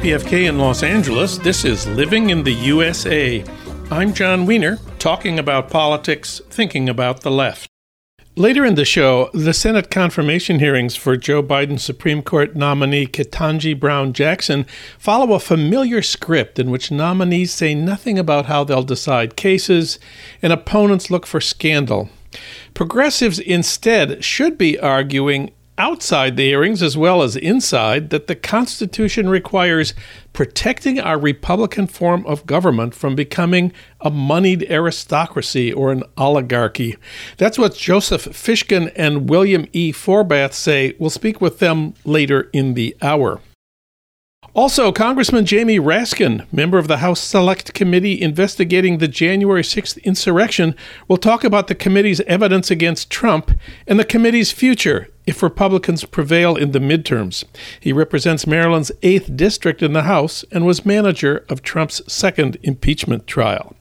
KPFK in Los Angeles. This is Living in the USA. I'm Jon Wiener, talking about politics, thinking about the left. Later in the show, the Senate confirmation hearings for Joe Biden's Supreme Court nominee Ketanji Brown Jackson follow a familiar script in which nominees say nothing about how they'll decide cases and opponents look for scandal. Progressives instead should be arguing outside the hearings as well as inside that the Constitution requires protecting our Republican form of government from becoming a moneyed aristocracy or an oligarchy. That's what Joseph Fishkin and William E. Forbath say. We'll speak with them later in the hour. Also, Congressman Jamie Raskin, member of the House Select Committee investigating the January 6th insurrection, will talk about the committee's evidence against Trump and the committee's future if Republicans prevail in the midterms. He represents Maryland's 8th District in the House and was manager of Trump's second impeachment trial.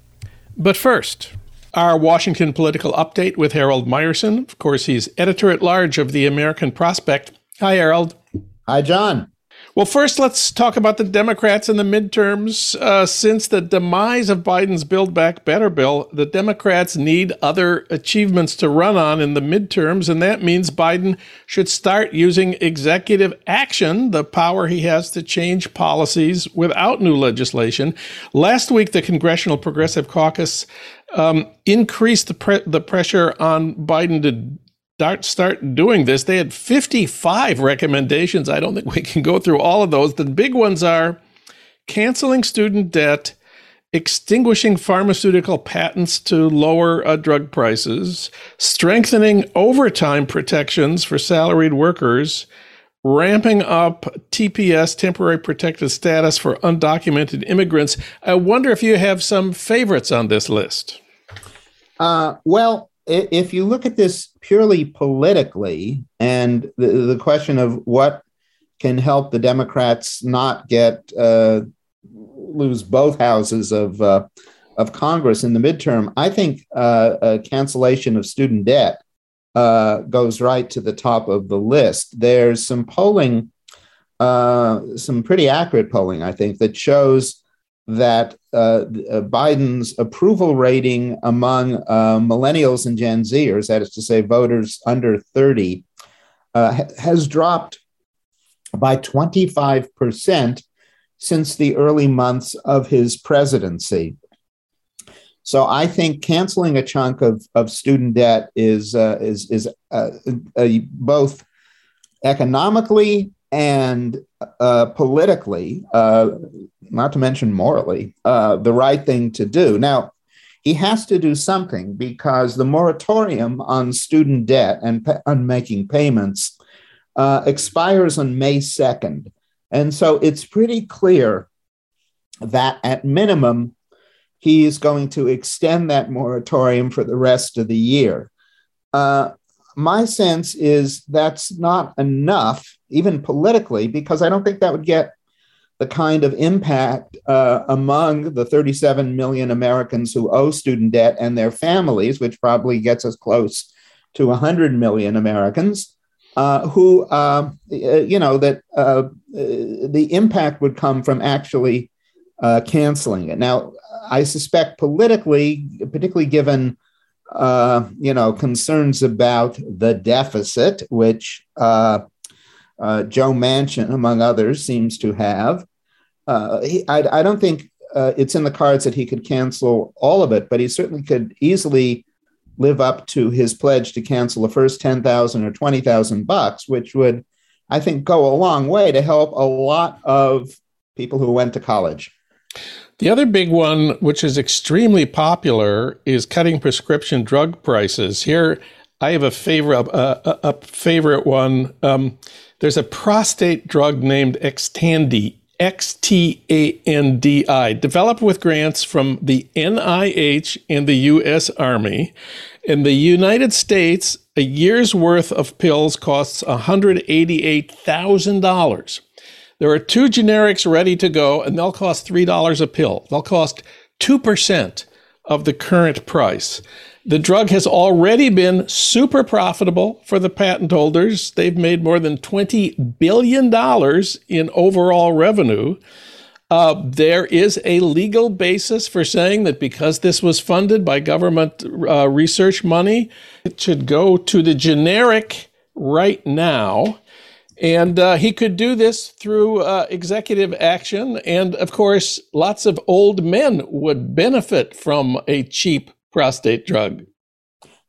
But first, our Washington political update with Harold Meyerson. Of course, he's editor at large of the American Prospect. Hi, Harold. Hi, Jon. Well, first, let's talk about the Democrats in the midterms. Uh, since the demise of Biden's Build Back Better bill, the Democrats need other achievements to run on in the midterms, and that means Biden should start using executive action, the power he has to change policies without new legislation. Last week, the Congressional Progressive Caucus um, increased the, pre- the pressure on Biden to start start doing this. They had 55 recommendations. I don't think we can go through all of those. The big ones are canceling student debt, extinguishing pharmaceutical patents to lower uh, drug prices, strengthening overtime protections for salaried workers, ramping up TPS, temporary protected status for undocumented immigrants. I wonder if you have some favorites on this list. Uh, well, if you look at this purely politically and the, the question of what can help the Democrats not get uh, lose both houses of uh, of Congress in the midterm, I think uh, a cancellation of student debt uh, goes right to the top of the list. There's some polling, uh, some pretty accurate polling, I think, that shows that uh, uh, Biden's approval rating among uh, millennials and Gen Zers, that is to say, voters under 30, uh, has dropped by 25% since the early months of his presidency. So I think canceling a chunk of, of student debt is, uh, is, is uh, both economically and uh, politically, uh, not to mention morally, uh, the right thing to do. Now, he has to do something because the moratorium on student debt and on making payments uh, expires on May 2nd. And so it's pretty clear that at minimum, he is going to extend that moratorium for the rest of the year. Uh, my sense is that's not enough even politically, because I don't think that would get the kind of impact uh, among the 37 million Americans who owe student debt and their families, which probably gets us close to 100 million Americans, uh, who, uh, you know, that uh, the impact would come from actually uh, canceling it. Now, I suspect politically, particularly given uh, you know concerns about the deficit, which uh, Joe Manchin, among others, seems to have. Uh, he, I, I, don't think uh, it's in the cards that he could cancel all of it, but he certainly could easily live up to his pledge to cancel the first 10,000 or 20,000 bucks, which would, I think, go a long way to help a lot of people who went to college. The other big one, which is extremely popular, is cutting prescription drug prices. Here, I have a favorite, a, a, favorite one. Um, there's a prostate drug named Xtandi, X T A N D I, developed with grants from the NIH and the U.S. Army. In the United States, a year's worth of pills costs $188,000. There are two generics ready to go, and they'll cost $3 a pill. They'll cost 2% of the current price. The drug has already been super profitable for the patent holders. They've made more than $20 billion in overall revenue. Uh, there is a legal basis for saying that because this was funded by government uh, research money, it should go to the generic right now. And uh, he could do this through uh, executive action. And of course, lots of old men would benefit from a cheap prostate drug.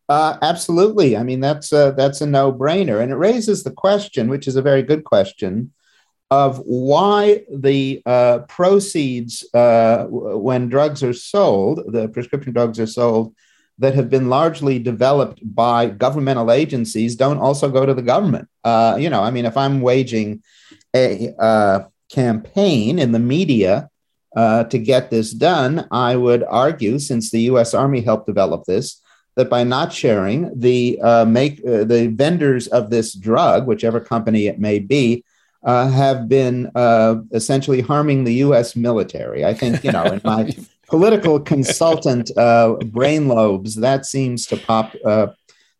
Uh, absolutely. I mean, that's a, that's a no brainer. And it raises the question, which is a very good question, of why the uh, proceeds uh, when drugs are sold, the prescription drugs are sold, that have been largely developed by governmental agencies don't also go to the government. Uh, you know, I mean, if I'm waging a uh, campaign in the media uh, to get this done, I would argue, since the U.S. Army helped develop this, that by not sharing the uh, make uh, the vendors of this drug, whichever company it may be, uh, have been essentially harming the U.S. military. I think you know in my political consultant uh, brain lobes, that seems to pop uh,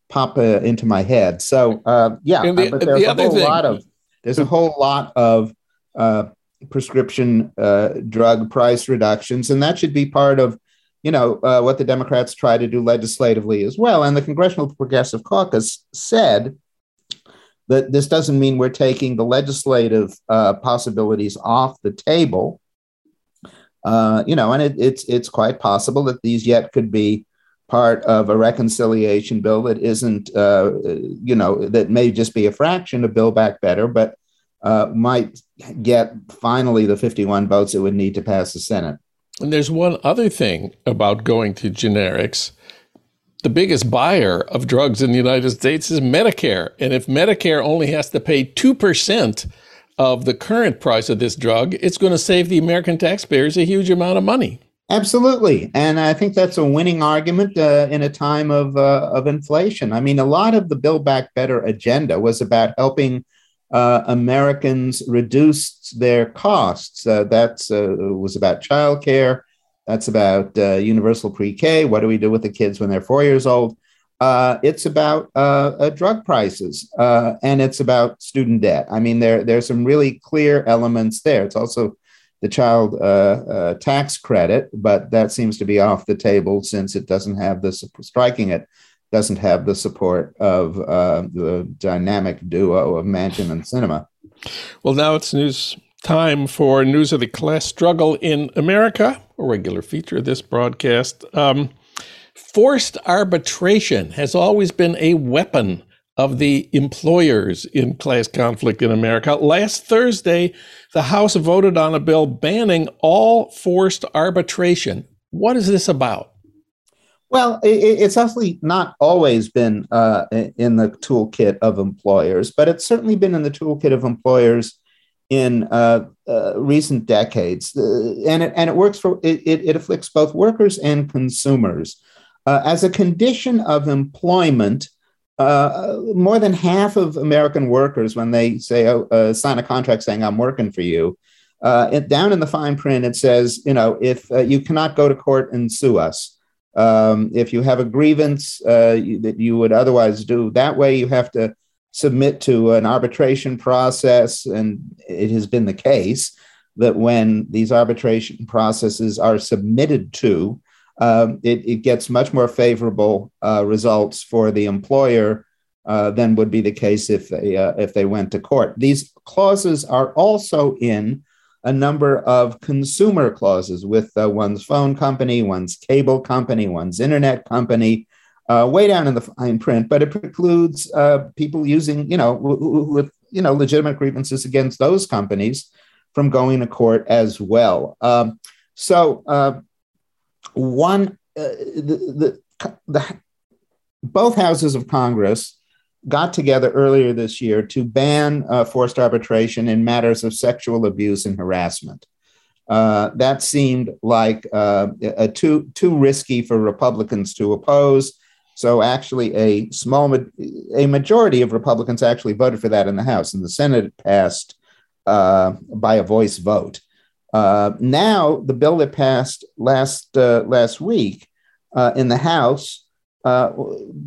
pop uh, into my head. So uh, yeah, the, but there's the a whole thing. lot of there's a whole lot of uh, prescription uh, drug price reductions, and that should be part of you know what the Democrats try to do legislatively as well. And the Congressional Progressive Caucus said that this doesn't mean we're taking the legislative possibilities off the table uh, you know, and it, it's it's quite possible that these yet could be part of a reconciliation bill that isn't, uh, you know, that may just be a fraction of Build Back Better, but uh, might get finally the 51 votes it would need to pass the Senate. And there's one other thing about going to generics. The biggest buyer of drugs in the United States is Medicare. And if Medicare only has to pay 2% of the current price of this drug, it's going to save the American taxpayers a huge amount of money. Absolutely, and I think that's a winning argument uh, in a time of uh, of inflation. I mean, a lot of the Build Back Better agenda was about helping uh, Americans reduce their costs. Uh, that uh, was about childcare. That's about uh, universal pre-K. What do we do with the kids when they're four years old? Uh, it's about uh, uh, drug prices uh, and it's about student debt. I mean, there there's some really clear elements there. It's also the child uh, uh, tax credit, but that seems to be off the table since it doesn't have the striking it doesn't have the support of the dynamic duo of Manchin and Sinema. Well, now it's news time for news of the class struggle in America, a regular feature of this broadcast. Um, Forced arbitration has always been a weapon of the employers in class conflict in America. Last Thursday, the House voted on a bill banning all forced arbitration. What is this about? Well, it's actually not always been uh, in the toolkit of employers, but it's certainly been in the toolkit of employers in uh, uh, recent decades, uh, and it and it works for it, it, it afflicts both workers and consumers. Uh, as a condition of employment, uh, more than half of American workers, when they say oh, uh, sign a contract saying "I'm working for you," uh, it, down in the fine print it says, you know, if uh, you cannot go to court and sue us, um, if you have a grievance uh, that you would otherwise do that way, you have to submit to an arbitration process, and it has been the case that when these arbitration processes are submitted to, um, it, it, gets much more favorable uh, results for the employer uh, than would be the case if they uh, if they went to court. These clauses are also in a number of consumer clauses with uh, one's phone company, one's cable company, one's internet company. Uh, way down in the fine print, but it precludes uh, people using, you know, with you know legitimate grievances against those companies from going to court as well. Um, so one uh, the, the, the both houses of Congress got together earlier this year to ban uh, forced arbitration in matters of sexual abuse and harassment. Uh, that seemed like uh, a too too risky for Republicans to oppose. So actually, a small a majority of Republicans actually voted for that in the House, and the Senate passed uh, by a voice vote. Uh, now, the bill that passed last uh, last week uh, in the House uh,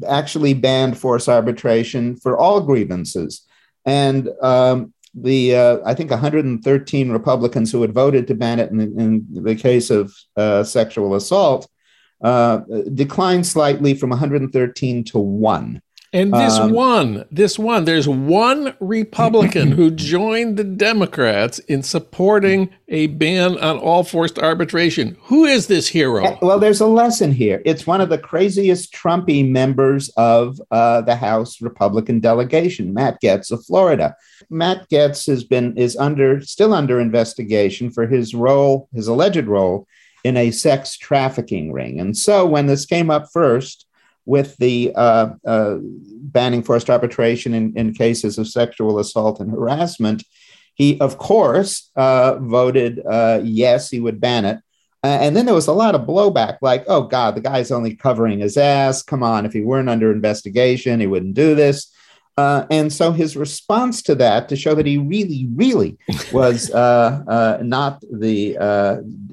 actually banned forced arbitration for all grievances. And um, the uh, I think 113 Republicans who had voted to ban it in, in the case of uh, sexual assault declined slightly from 113 to one. And this um, one, this one, there's one Republican who joined the Democrats in supporting a ban on all forced arbitration. Who is this hero? Well, there's a lesson here. It's one of the craziest Trumpy members of uh, the House Republican delegation, Matt Gaetz of Florida. Matt Gaetz has been is under still under investigation for his role, his alleged role in a sex trafficking ring. And so when this came up first, with the uh, uh, banning forced arbitration in, in, cases of sexual assault and harassment, he, of course, uh, voted uh, yes, he would ban it. and then there was a lot of blowback, like, oh, God, the guy's only covering his ass. Come on, if he weren't under investigation, he wouldn't do this. Uh, and so his response to that, to show that he really, really was uh, not the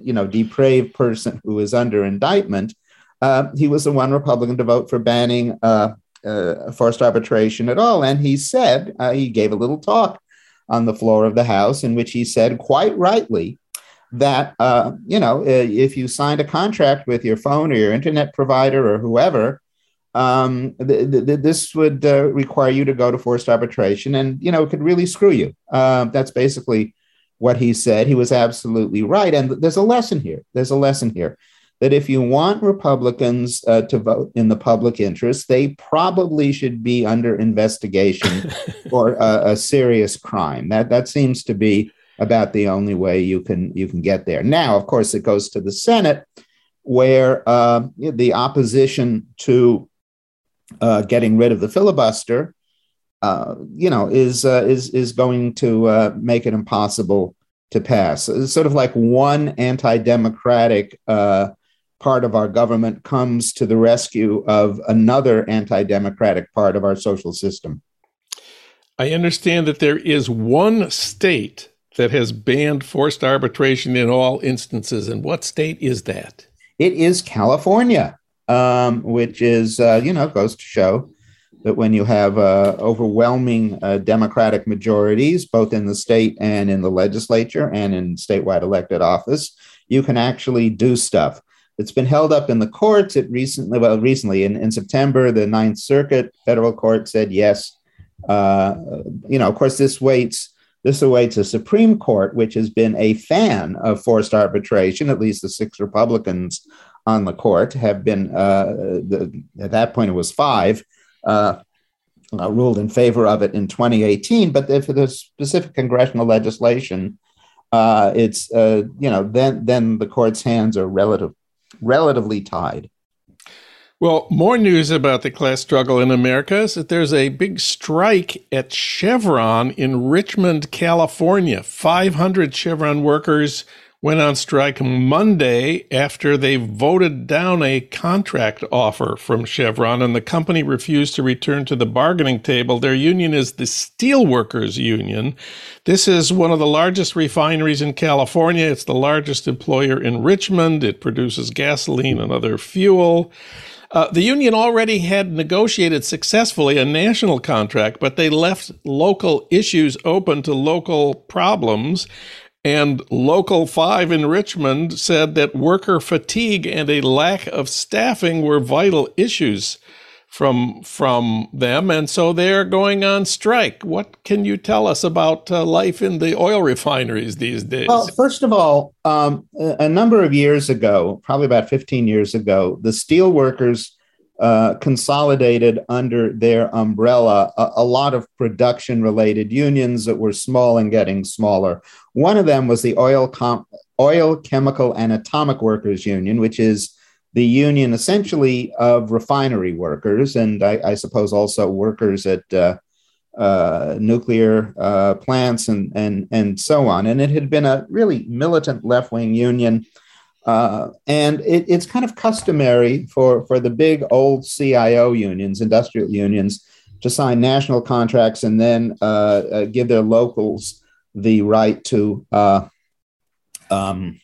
you know depraved person who is under indictment, uh, he was the one Republican to vote for banning uh, uh, forced arbitration at all. And he said, uh, he gave a little talk on the floor of the House in which he said, quite rightly, that, uh, you know, if you signed a contract with your phone or your internet provider or whoever, um, th- th- this would require you to go to forced arbitration and, you know, it could really screw you. that's basically what he said. He was absolutely right. And there's a lesson here. There's a lesson here that if you want Republicans uh, to vote in the public interest, they probably should be under investigation for a, a, serious crime. That that seems to be about the only way you can you can get there. Now, of course, it goes to the Senate, where uh, the opposition to uh, getting rid of the filibuster, uh, you know, is uh, is is going to uh, make it impossible to pass. It's sort of like one anti-democratic part of our government comes to the rescue of another anti democratic part of our social system. I understand that there is one state that has banned forced arbitration in all instances. And what state is that? It is California, um, which is, uh, you know, goes to show that when you have uh, overwhelming uh, Democratic majorities, both in the state and in the legislature and in statewide elected office, you can actually do stuff. It's been held up in the courts. It recently, well, recently in, in September, the Ninth Circuit federal court said yes. Uh, you know, of course, this waits. This awaits a Supreme Court, which has been a fan of forced arbitration. At least the six Republicans on the court have been. Uh, the, at that point, it was five. Uh, uh, ruled in favor of it in 2018, but for the specific congressional legislation, uh, it's uh, you know then then the court's hands are relative relatively tied. Well, more news about the class struggle in America is that there's a big strike at Chevron in Richmond, California. 500 Chevron workers went on strike Monday after they voted down a contract offer from Chevron and the company refused to return to the bargaining table. Their union is the Steelworkers Union. This is one of the largest refineries in California. It's the largest employer in Richmond. It produces gasoline and other fuel. Uh, the union already had negotiated successfully a national contract, but they left local issues open to local problems. And Local 5 in Richmond said that worker fatigue and a lack of staffing were vital issues from from them and so they're going on strike. What can you tell us about uh, life in the oil refineries these days? Well first of all um, a number of years ago probably about 15 years ago the steel workers uh, consolidated under their umbrella a, a lot of production related unions that were small and getting smaller. One of them was the Oil, Com- Oil Chemical and Atomic Workers Union, which is the union essentially of refinery workers and I, I suppose also workers at uh, uh, nuclear uh, plants and, and, and so on. And it had been a really militant left wing union uh, and it, it's kind of customary for, for the big old CIO unions, industrial unions, to sign national contracts and then uh, uh, give their locals the right to, uh, um,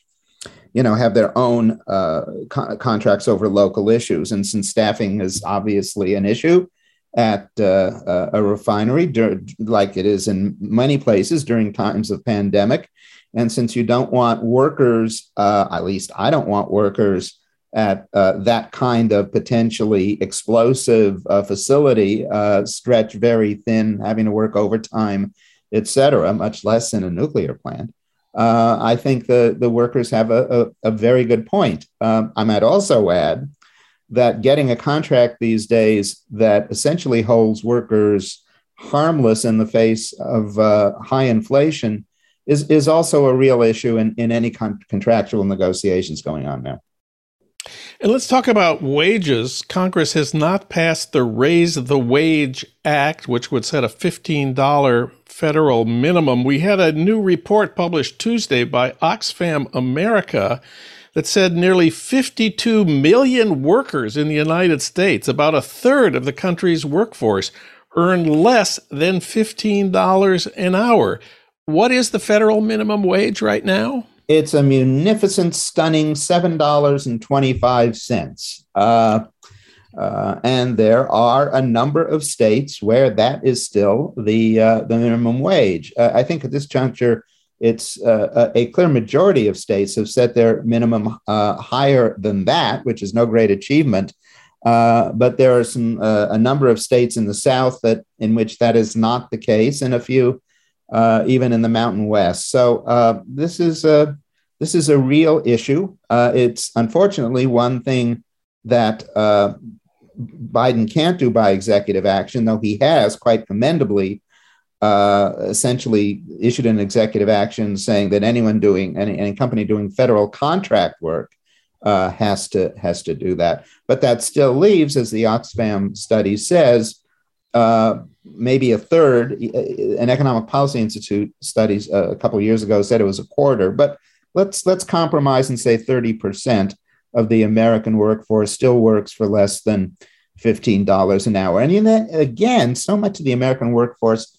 you know, have their own uh, co- contracts over local issues. And since staffing is obviously an issue at a refinery, like it is in many places during times of pandemic, and since you don't want workers, uh, at least I don't want workers at uh, that kind of potentially explosive uh, facility, uh, stretched very thin, having to work overtime, et cetera, much less in a nuclear plant. Uh, I think the, the workers have a, a, a very good point. Um, I might also add that getting a contract these days that essentially holds workers harmless in the face of uh, high inflation is, is also a real issue in, in any con- contractual negotiations going on now. And let's talk about wages. Congress has not passed the Raise the Wage Act, which would set a $15 federal minimum. We had a new report published Tuesday by Oxfam America that said nearly 52 million workers in the United States, about a third of the country's workforce, earn less than $15 an hour. What is the federal minimum wage right now? It's a munificent, stunning $7.25. Uh, uh, and there are a number of states where that is still the, uh, the minimum wage. Uh, I think at this juncture, it's uh, a clear majority of states have set their minimum uh, higher than that, which is no great achievement. but there are some a number of states in the South that in which that is not the case, and a few uh, even in the Mountain West. So uh, this is a this is a real issue. Uh, it's unfortunately one thing that uh, Biden can't do by executive action, though he has quite commendably uh, essentially issued an executive action saying that anyone doing any, any company doing federal contract work uh, has to has to do that. But that still leaves, as the Oxfam study says, maybe a third. An economic policy institute studies uh, a couple years ago said it was a quarter, but let's let's compromise and say 30% of the American workforce still works for less than $15 an hour. And then again, so much of the American workforce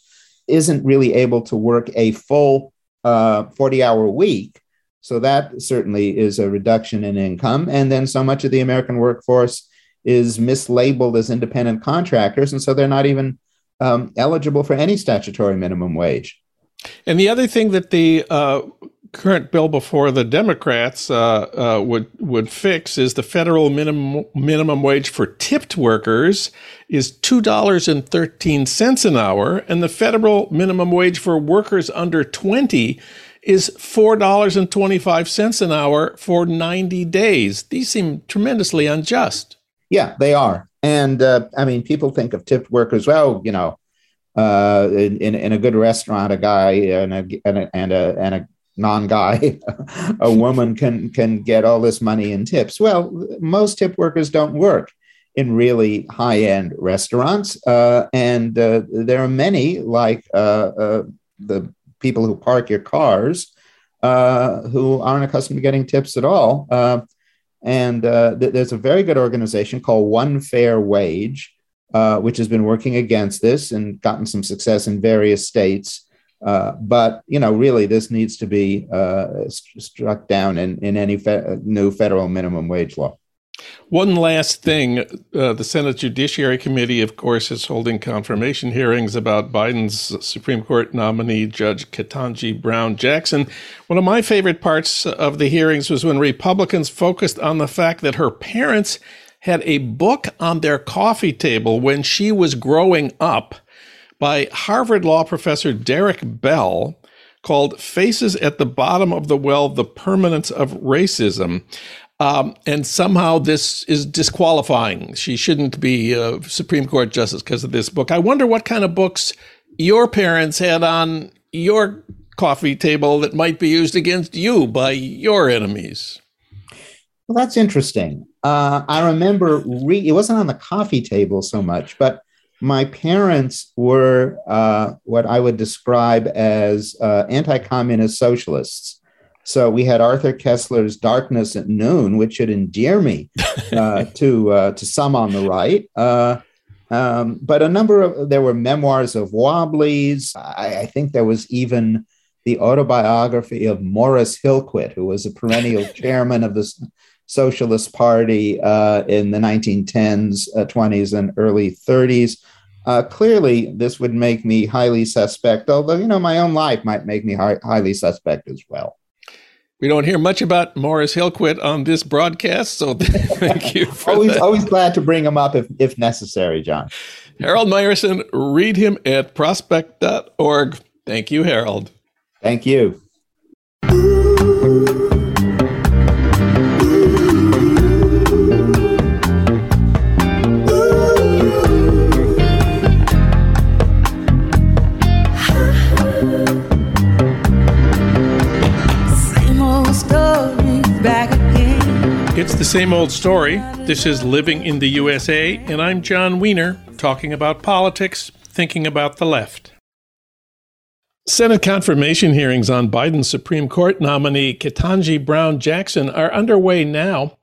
isn't really able to work a full 40 uh, hour week. So that certainly is a reduction in income. And then so much of the American workforce is mislabeled as independent contractors. And so they're not even um, eligible for any statutory minimum wage. And the other thing that the uh, current bill before the Democrats uh, uh, would would fix is the federal minimum minimum wage for tipped workers is two dollars and thirteen cents an hour, and the federal minimum wage for workers under twenty is four dollars and twenty five cents an hour for ninety days. These seem tremendously unjust. Yeah, they are, and uh, I mean, people think of tipped workers. Well, you know. Uh, in, in a good restaurant, a guy and a, and a, and a, and a non-guy, a woman can can get all this money in tips. Well, most tip workers don't work in really high-end restaurants, uh, and uh, there are many like uh, uh the people who park your cars who aren't accustomed to getting tips at all. Uh, and th- there's a very good organization called One Fair Wage, which has been working against this and gotten some success in various states. Uh, but you know, really, this needs to be uh, st- struck down in, in any fe- new federal minimum wage law. One last thing uh, the Senate Judiciary Committee, of course, is holding confirmation hearings about Biden's Supreme Court nominee, Judge Ketanji Brown Jackson. One of my favorite parts of the hearings was when Republicans focused on the fact that her parents had a book on their coffee table when she was growing up by Harvard Law professor Derek Bell called Faces at the Bottom of the Well The Permanence of Racism. Um, and somehow this is disqualifying. She shouldn't be a Supreme Court justice because of this book. I wonder what kind of books your parents had on your coffee table that might be used against you by your enemies. Well, that's interesting. Uh, I remember re- it wasn't on the coffee table so much, but my parents were uh, what I would describe as uh, anti communist socialists. So we had Arthur Koestler's Darkness at Noon, which should endear me uh, to, uh, to some on the right. Uh, um, but a number of, there were memoirs of Wobblies. I, I think there was even the autobiography of Morris Hillquit, who was a perennial chairman of the Socialist Party uh, in the 1910s, uh, 20s, and early 30s. Uh, clearly, this would make me highly suspect, although, you know, my own life might make me hi- highly suspect as well. We don't hear much about Morris Hillquit on this broadcast, so thank you. always, that. always glad to bring him up if, if necessary, Jon. Harold Meyerson, read him at prospect.org. Thank you, Harold. Thank you. It's the same old story. This is Living in the USA, and I'm Jon Wiener, talking about politics, thinking about the left. Senate confirmation hearings on Biden's Supreme Court nominee Ketanji Brown Jackson are underway now.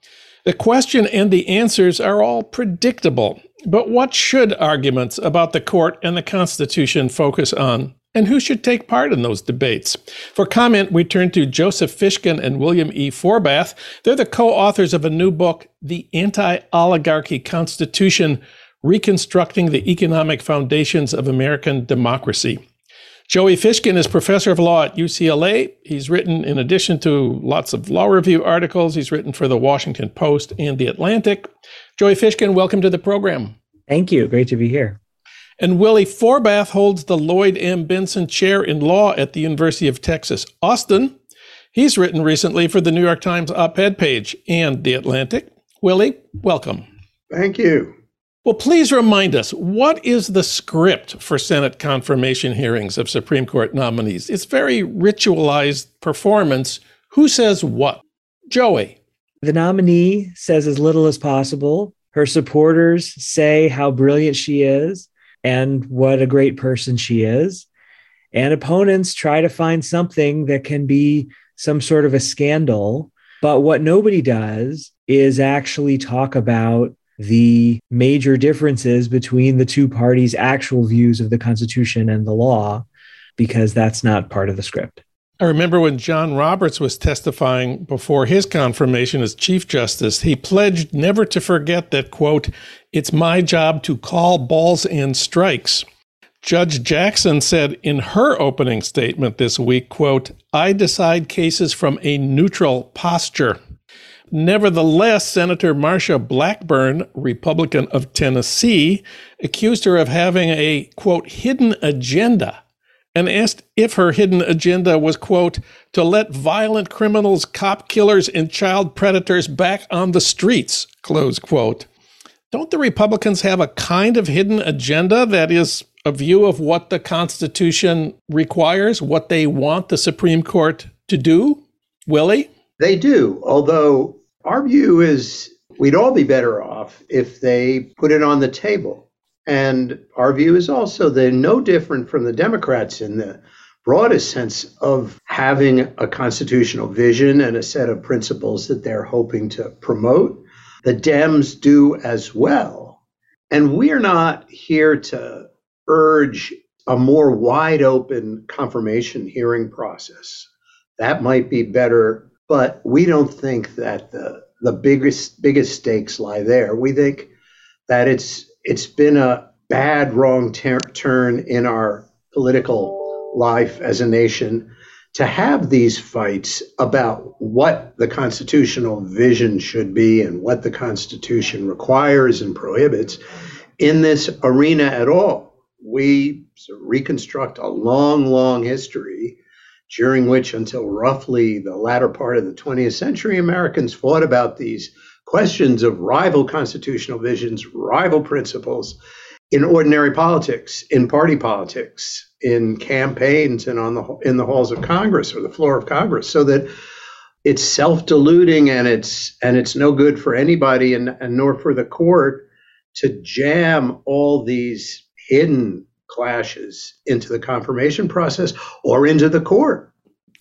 The question and the answers are all predictable. But what should arguments about the court and the Constitution focus on? And who should take part in those debates? For comment, we turn to Joseph Fishkin and William E. Forbath. They're the co authors of a new book, The Anti Oligarchy Constitution Reconstructing the Economic Foundations of American Democracy. Joey Fishkin is professor of law at UCLA. He's written, in addition to lots of law review articles, he's written for the Washington Post and the Atlantic. Joey Fishkin, welcome to the program. Thank you. Great to be here. And Willie Forbath holds the Lloyd M. Bentsen Chair in Law at the University of Texas, Austin. He's written recently for the New York Times op ed page and The Atlantic. Willie, welcome. Thank you. Well, please remind us what is the script for Senate confirmation hearings of Supreme Court nominees? It's very ritualized performance. Who says what? Joey. The nominee says as little as possible. Her supporters say how brilliant she is and what a great person she is. And opponents try to find something that can be some sort of a scandal. But what nobody does is actually talk about the major differences between the two parties' actual views of the Constitution and the law, because that's not part of the script. I remember when John Roberts was testifying before his confirmation as Chief Justice, he pledged never to forget that, quote, it's my job to call balls and strikes. Judge Jackson said in her opening statement this week, quote, I decide cases from a neutral posture. Nevertheless, Senator Marsha Blackburn, Republican of Tennessee, accused her of having a, quote, hidden agenda and asked if her hidden agenda was, quote, to let violent criminals, cop killers, and child predators back on the streets, close quote. Don't the Republicans have a kind of hidden agenda that is a view of what the Constitution requires, what they want the Supreme Court to do? Willie? They do, although our view is we'd all be better off if they put it on the table and our view is also they're no different from the Democrats in the broadest sense of having a constitutional vision and a set of principles that they're hoping to promote. The Dems do as well. And we're not here to urge a more wide open confirmation hearing process. That might be better, but we don't think that the, the biggest biggest stakes lie there. We think that it's it's been a bad wrong ter- turn in our political life as a nation to have these fights about what the constitutional vision should be and what the Constitution requires and prohibits in this arena at all. We reconstruct a long, long history during which, until roughly the latter part of the 20th century, Americans fought about these questions of rival constitutional visions, rival principles in ordinary politics, in party politics, in campaigns, and on the in the halls of Congress or the floor of Congress, so that it's self-deluding and it's and it's no good for anybody and, and nor for the court to jam all these hidden clashes into the confirmation process or into the court.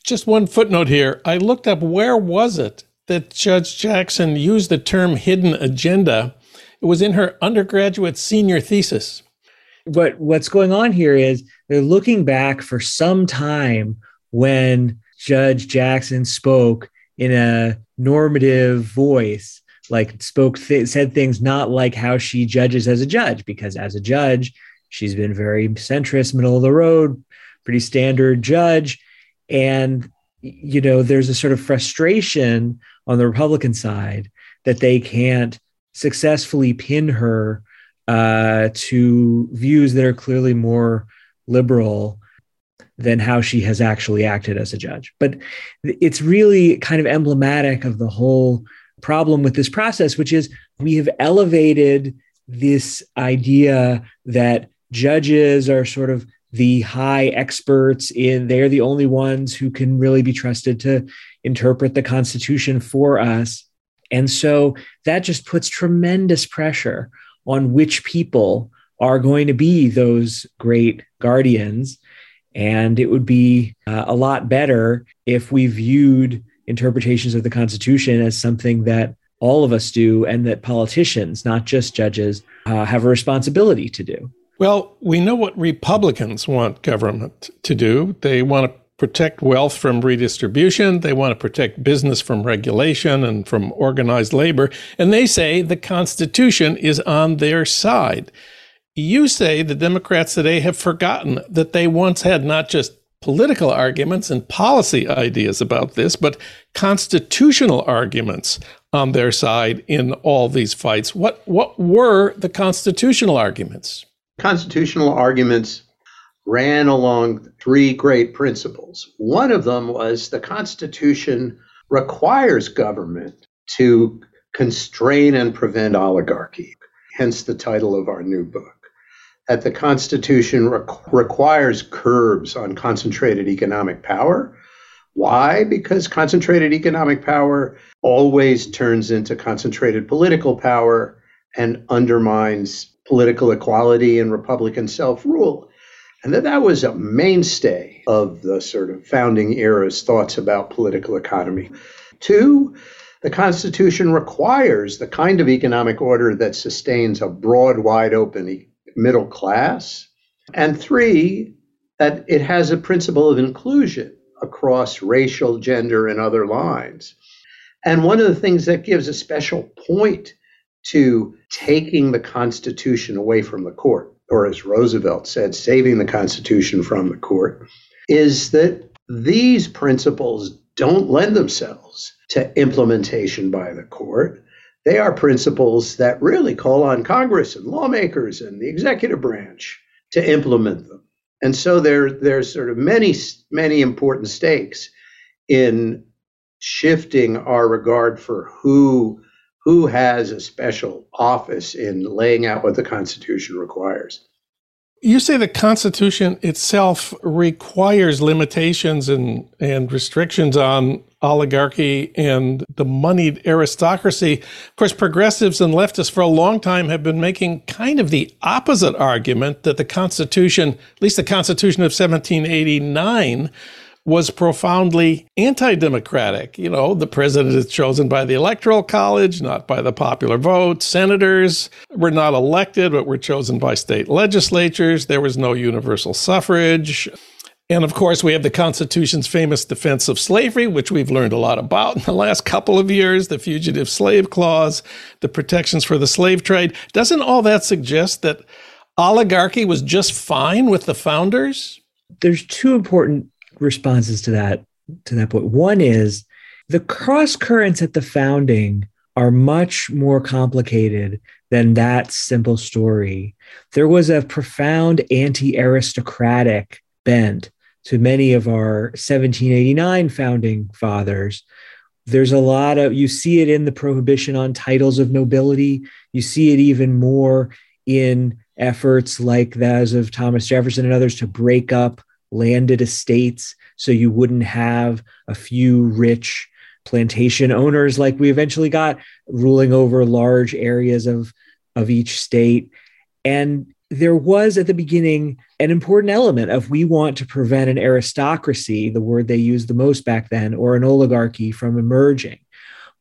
Just one footnote here. I looked up where was it that Judge Jackson used the term hidden agenda it was in her undergraduate senior thesis. What what's going on here is they're looking back for some time when Judge Jackson spoke in a normative voice, like spoke, th- said things not like how she judges as a judge, because as a judge, she's been very centrist, middle of the road, pretty standard judge. And, you know, there's a sort of frustration on the Republican side that they can't successfully pin her uh, to views that are clearly more liberal than how she has actually acted as a judge. But it's really kind of emblematic of the whole problem with this process, which is we have elevated this idea that judges are sort of the high experts in they're the only ones who can really be trusted to interpret the constitution for us and so that just puts tremendous pressure on which people are going to be those great guardians and it would be uh, a lot better if we viewed interpretations of the constitution as something that all of us do and that politicians not just judges uh, have a responsibility to do well, we know what Republicans want government to do. They want to protect wealth from redistribution. They want to protect business from regulation and from organized labor. And they say the Constitution is on their side. You say the Democrats today have forgotten that they once had not just political arguments and policy ideas about this, but constitutional arguments on their side in all these fights. What, what were the constitutional arguments? constitutional arguments ran along three great principles. One of them was the Constitution requires government to constrain and prevent oligarchy, hence the title of our new book. That the Constitution requires curbs on concentrated economic power. Why? Because concentrated economic power always turns into concentrated political power and undermines political equality and Republican self rule. And that that was a mainstay of the sort of founding era's thoughts about political economy. Two, the Constitution requires the kind of economic order that sustains a broad, wide open middle class. And three, that it has a principle of inclusion across racial, gender, and other lines. And one of the things that gives a special point to taking the Constitution away from the court, or as Roosevelt said, saving the Constitution from the court, is that these principles don't lend themselves to implementation by the court. They are principles that really call on Congress and lawmakers and the executive branch to implement them. And so there, there's sort of many, many important stakes in shifting our regard for who who has a special office in laying out what the Constitution requires. You say the Constitution itself requires limitations and, and restrictions on oligarchy and the moneyed aristocracy. Of course, progressives and leftists for a long time have been making kind of the opposite argument that the Constitution, at least the Constitution of 1789, was profoundly anti democratic. You know, the president is chosen by the Electoral College, not by the popular vote. Senators were not elected, but were chosen by state legislatures. There was no universal suffrage. And of course, we have the Constitution's famous defense of slavery, which we've learned a lot about in the last couple of years, the Fugitive Slave Clause, the protections for the slave trade. Doesn't all that suggest that oligarchy was just fine with the founders? There's two important responses to that to that point. One is the cross currents at the founding are much more complicated than that simple story. There was a profound anti aristocratic bent to many of our 1789 founding fathers. There's a lot of, you see it in the prohibition on titles of nobility. You see it even more in efforts like those of Thomas Jefferson and others to break up landed estates so you wouldn't have a few rich plantation owners like we eventually got ruling over large areas of of each state. And there was at the beginning an important element of we want to prevent an aristocracy the word they used the most back then or an oligarchy from emerging.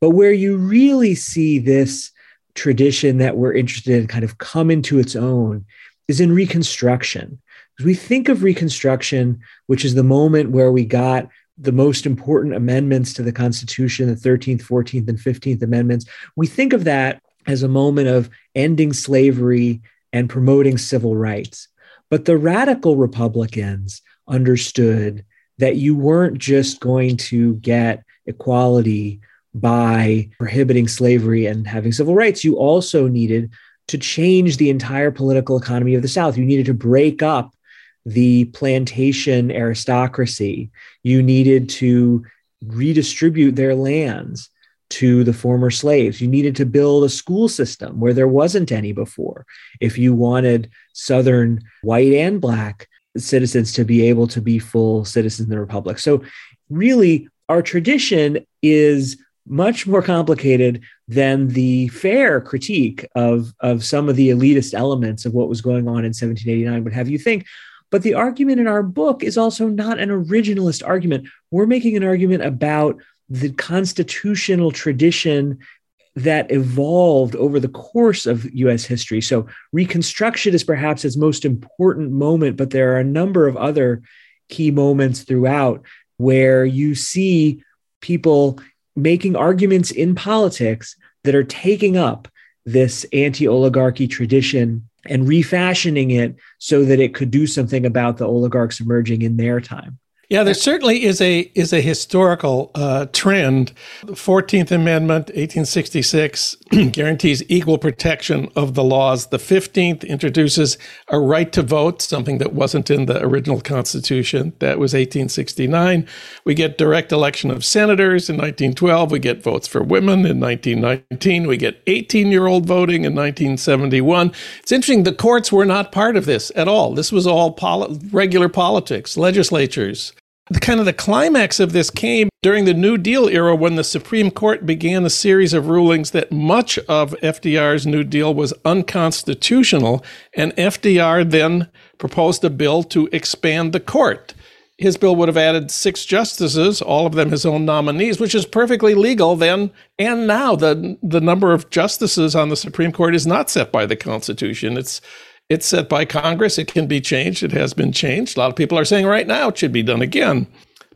But where you really see this tradition that we're interested in kind of come into its own is in reconstruction We think of Reconstruction, which is the moment where we got the most important amendments to the Constitution, the 13th, 14th, and 15th Amendments. We think of that as a moment of ending slavery and promoting civil rights. But the radical Republicans understood that you weren't just going to get equality by prohibiting slavery and having civil rights. You also needed to change the entire political economy of the South. You needed to break up the plantation aristocracy. You needed to redistribute their lands to the former slaves. You needed to build a school system where there wasn't any before. If you wanted Southern white and black citizens to be able to be full citizens in the Republic. So, really, our tradition is much more complicated than the fair critique of, of some of the elitist elements of what was going on in 1789 would have you think. But the argument in our book is also not an originalist argument. We're making an argument about the constitutional tradition that evolved over the course of US history. So, Reconstruction is perhaps its most important moment, but there are a number of other key moments throughout where you see people making arguments in politics that are taking up this anti oligarchy tradition and refashioning it so that it could do something about the oligarchs emerging in their time. Yeah, there certainly is a is a historical uh, trend. The Fourteenth Amendment, eighteen sixty six, guarantees equal protection of the laws. The Fifteenth introduces a right to vote, something that wasn't in the original Constitution. That was eighteen sixty nine. We get direct election of senators in nineteen twelve. We get votes for women in nineteen nineteen. We get eighteen year old voting in nineteen seventy one. It's interesting. The courts were not part of this at all. This was all poli- regular politics, legislatures the kind of the climax of this came during the New Deal era when the Supreme Court began a series of rulings that much of FDR's New Deal was unconstitutional, and FDR then proposed a bill to expand the court. His bill would have added six justices, all of them his own nominees, which is perfectly legal then and now. The the number of justices on the Supreme Court is not set by the Constitution. It's it's set by Congress. It can be changed. It has been changed. A lot of people are saying right now it should be done again.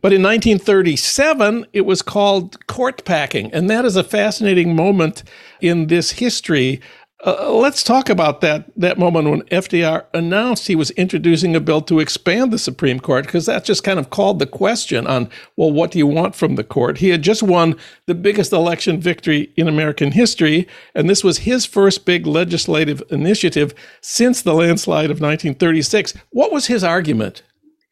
But in 1937, it was called court packing. And that is a fascinating moment in this history uh, let's talk about that that moment when FDR announced he was introducing a bill to expand the Supreme Court because that just kind of called the question on well what do you want from the court? He had just won the biggest election victory in American history and this was his first big legislative initiative since the landslide of 1936 what was his argument?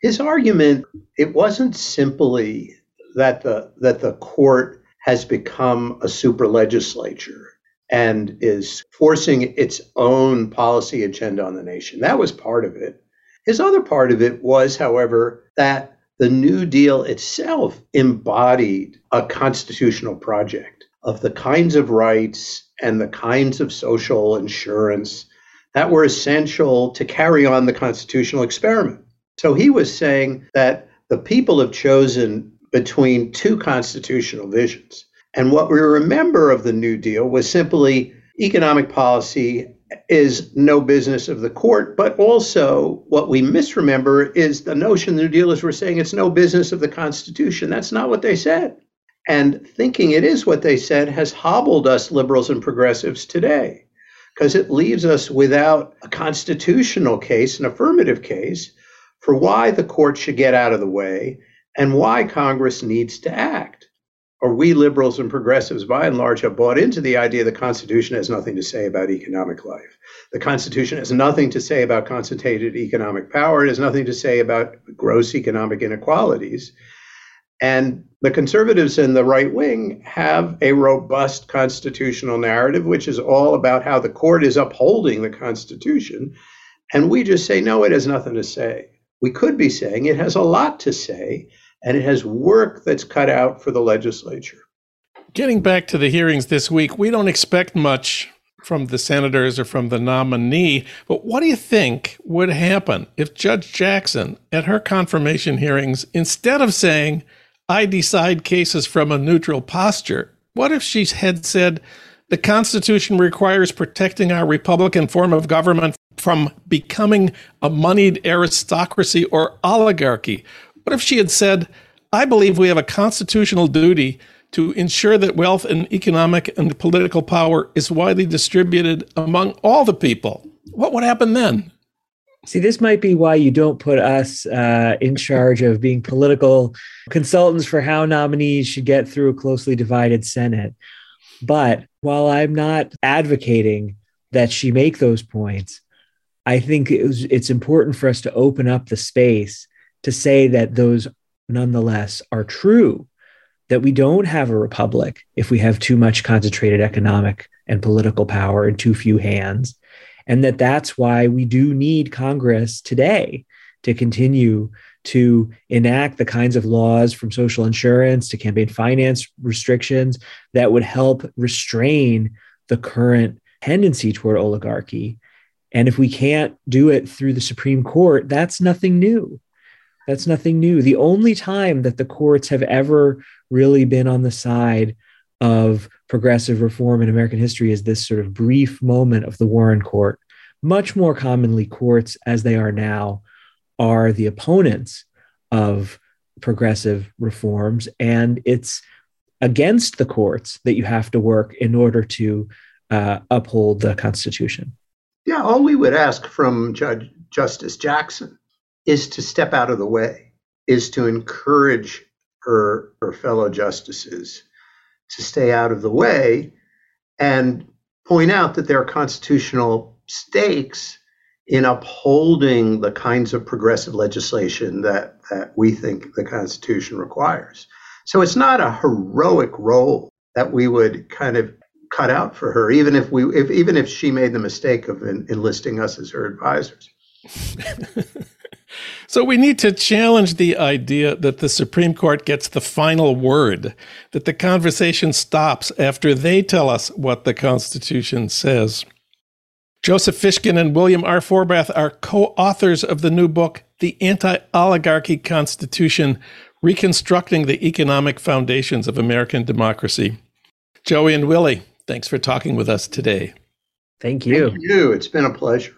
His argument it wasn't simply that the that the court has become a super legislature and is forcing its own policy agenda on the nation. That was part of it. His other part of it was, however, that the New Deal itself embodied a constitutional project of the kinds of rights and the kinds of social insurance that were essential to carry on the constitutional experiment. So he was saying that the people have chosen between two constitutional visions and what we remember of the New Deal was simply economic policy is no business of the court, but also what we misremember is the notion the New Dealers were saying it's no business of the Constitution. That's not what they said. And thinking it is what they said has hobbled us liberals and progressives today because it leaves us without a constitutional case, an affirmative case, for why the court should get out of the way and why Congress needs to act or we liberals and progressives, by and large, have bought into the idea the Constitution has nothing to say about economic life. The Constitution has nothing to say about concentrated economic power. It has nothing to say about gross economic inequalities. And the conservatives and the right wing have a robust constitutional narrative, which is all about how the court is upholding the Constitution. And we just say, no, it has nothing to say. We could be saying it has a lot to say and it has work that's cut out for the legislature. Getting back to the hearings this week, we don't expect much from the senators or from the nominee, but what do you think would happen if Judge Jackson, at her confirmation hearings, instead of saying, I decide cases from a neutral posture, what if she had said, the Constitution requires protecting our Republican form of government from becoming a moneyed aristocracy or oligarchy? What if she had said, I believe we have a constitutional duty to ensure that wealth and economic and political power is widely distributed among all the people? What would happen then? See, this might be why you don't put us uh, in charge of being political consultants for how nominees should get through a closely divided Senate. But while I'm not advocating that she make those points, I think it was, it's important for us to open up the space to say that those nonetheless are true, that we don't have a republic if we have too much concentrated economic and political power in too few hands and that that's why we do need Congress today to continue to enact the kinds of laws from social insurance to campaign finance restrictions that would help restrain the current tendency toward oligarchy. And if we can't do it through the Supreme Court, that's nothing new. That's nothing new. The only time that the courts have ever really been on the side of progressive reform in American history is this sort of brief moment of the Warren Court. Much more commonly, courts, as they are now, are the opponents of progressive reforms. And it's against the courts that you have to work in order to uh, uphold the Constitution. Yeah, all we would ask from Judge Justice Jackson is to step out of the way, is to encourage her, her fellow justices to stay out of the way and point out that there are constitutional stakes in upholding the kinds of progressive legislation that, that we think the Constitution requires. So it's not a heroic role that we would kind of cut out for her, even if we, if, even if she made the mistake of en- enlisting us as her advisors. So we need to challenge the idea that the Supreme Court gets the final word, that the conversation stops after they tell us what the Constitution says. Joseph Fishkin and William R. Forbath are co authors of the new book, The Anti Oligarchy Constitution Reconstructing the Economic Foundations of American Democracy. Joey and Willie, thanks for talking with us today. Thank you. Thank you. It's been a pleasure.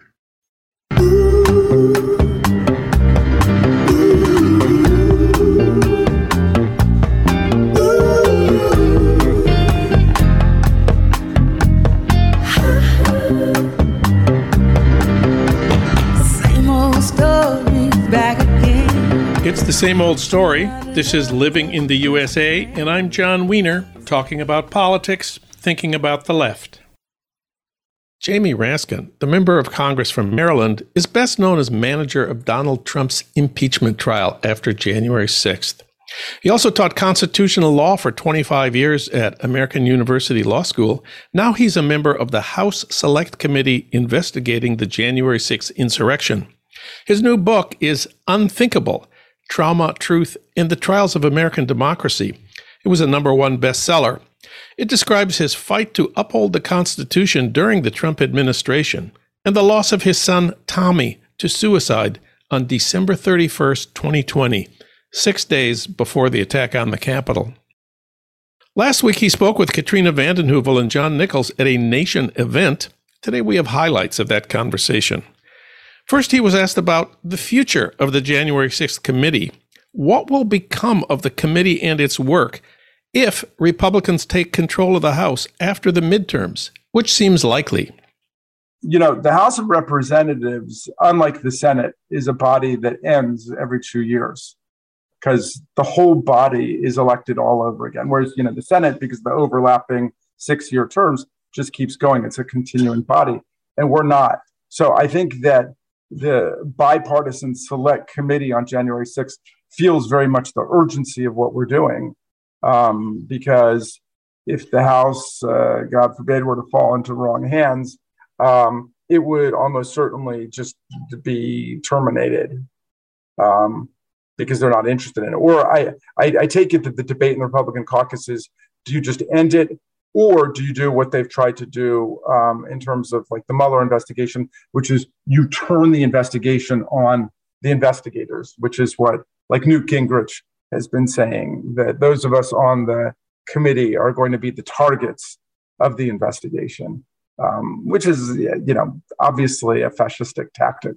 It's the same old story. This is Living in the USA, and I'm Jon Wiener, talking about politics, thinking about the left. Jamie Raskin, the member of Congress from Maryland, is best known as manager of Donald Trump's impeachment trial after January 6th. He also taught constitutional law for 25 years at American University Law School. Now he's a member of the House Select Committee investigating the January 6th insurrection. His new book is Unthinkable Trauma, Truth, and the Trials of American Democracy. It was a number one bestseller. It describes his fight to uphold the Constitution during the Trump administration and the loss of his son, Tommy, to suicide on December 31st, 2020, six days before the attack on the Capitol. Last week, he spoke with Katrina vanden Heuvel and John Nichols at a Nation event. Today, we have highlights of that conversation. First, he was asked about the future of the January 6th committee. What will become of the committee and its work if Republicans take control of the House after the midterms, which seems likely? You know, the House of Representatives, unlike the Senate, is a body that ends every two years because the whole body is elected all over again. Whereas, you know, the Senate, because the overlapping six year terms, just keeps going. It's a continuing body. And we're not. So I think that the bipartisan select committee on January 6th feels very much the urgency of what we're doing. Um, because if the House, uh, God forbid, were to fall into wrong hands, um, it would almost certainly just be terminated um, because they're not interested in it. Or I, I, I take it that the debate in the Republican caucus is do you just end it or do you do what they've tried to do um, in terms of like the Mueller investigation, which is you turn the investigation on the investigators, which is what like Newt Gingrich has been saying that those of us on the committee are going to be the targets of the investigation. um, which is, you know, obviously a fascistic tactic.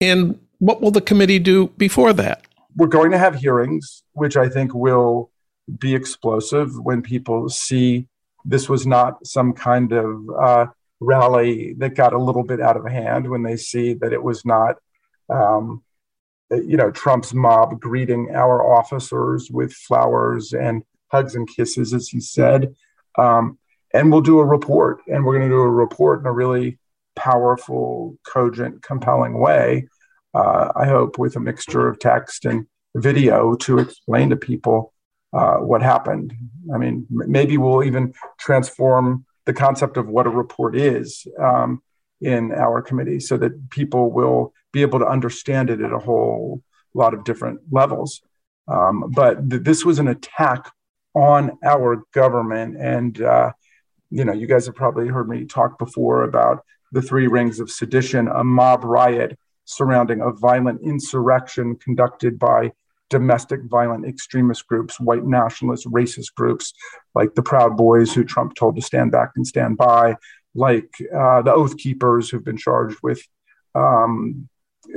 And what will the committee do before that? We're going to have hearings, which I think will be explosive when people see this was not some kind of uh, rally that got a little bit out of hand, when they see that it was not, um, you know, Trump's mob greeting our officers with flowers and hugs and kisses, as he said. Um, and we'll do a report, and we're going to do a report in a really powerful, cogent, compelling way. Uh, I hope with a mixture of text and video to explain to people uh, what happened. I mean, maybe we'll even transform the concept of what a report is um, in our committee so that people will be able to understand it at a whole lot of different levels. Um, but th- this was an attack on our government. And, uh, you know, you guys have probably heard me talk before about the three rings of sedition, a mob riot surrounding a violent insurrection conducted by domestic violent extremist groups, white nationalist, racist groups like the Proud Boys, who Trump told to stand back and stand by, like uh, the Oath Keepers, who've been charged with um,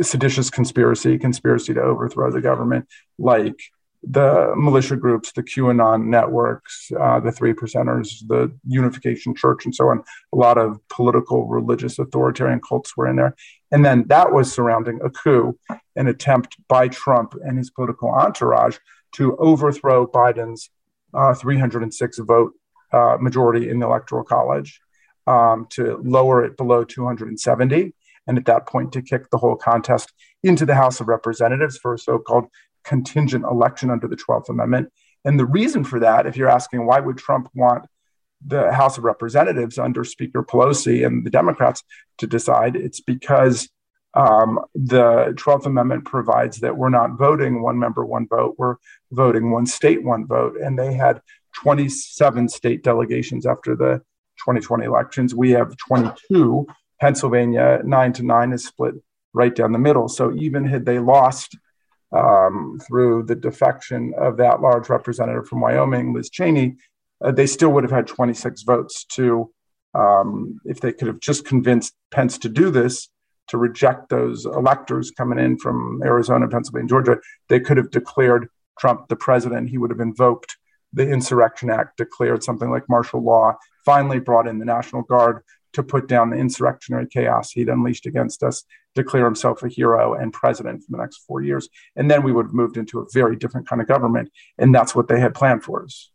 seditious conspiracy, conspiracy to overthrow the government, like the militia groups, the QAnon networks, uh, the Three Percenters, the Unification Church, and so on. A lot of political, religious, authoritarian cults were in there. And then that was surrounding a coup, an attempt by Trump and his political entourage to overthrow Biden's uh, 306 vote uh, majority in the Electoral College, um, to lower it below 270. And at that point, to kick the whole contest into the House of Representatives for a so called contingent election under the 12th Amendment. And the reason for that, if you're asking why would Trump want the House of Representatives under Speaker Pelosi and the Democrats to decide, it's because um, the 12th Amendment provides that we're not voting one member, one vote, we're voting one state, one vote. And they had 27 state delegations after the 2020 elections. We have 22. Pennsylvania, nine to nine, is split right down the middle. So even had they lost um, through the defection of that large representative from Wyoming, Liz Cheney, uh, they still would have had 26 votes to, um, if they could have just convinced Pence to do this, to reject those electors coming in from Arizona, Pennsylvania, Georgia, they could have declared Trump the president. He would have invoked the Insurrection Act, declared something like martial law, finally brought in the National Guard to put down the insurrectionary chaos he'd unleashed against us, declare himself a hero and president for the next four years. And then we would have moved into a very different kind of government. And that's what they had planned for us.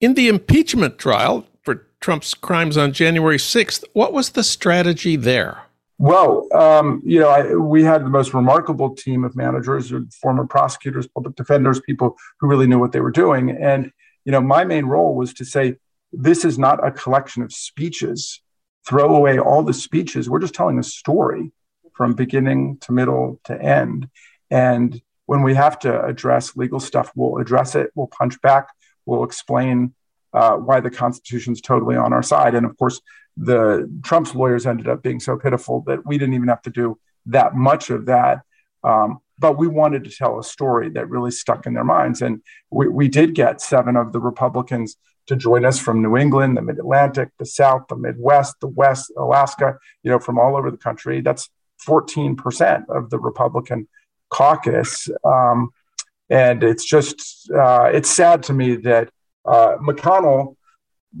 In the impeachment trial for Trump's crimes on January 6th, what was the strategy there? Well, um, you know, I, we had the most remarkable team of managers, former prosecutors, public defenders, people who really knew what they were doing. And, you know, my main role was to say, this is not a collection of speeches. Throw away all the speeches. We're just telling a story from beginning to middle to end. And when we have to address legal stuff, we'll address it, we'll punch back, we'll explain uh, why the Constitution is totally on our side. And of course, the Trump's lawyers ended up being so pitiful that we didn't even have to do that much of that. Um, but we wanted to tell a story that really stuck in their minds. And we, we did get seven of the Republicans to join us from New England, the Mid Atlantic, the South, the Midwest, the West, Alaska, you know, from all over the country. That's 14% of the Republican caucus. Um, and it's just, uh, it's sad to me that uh, McConnell,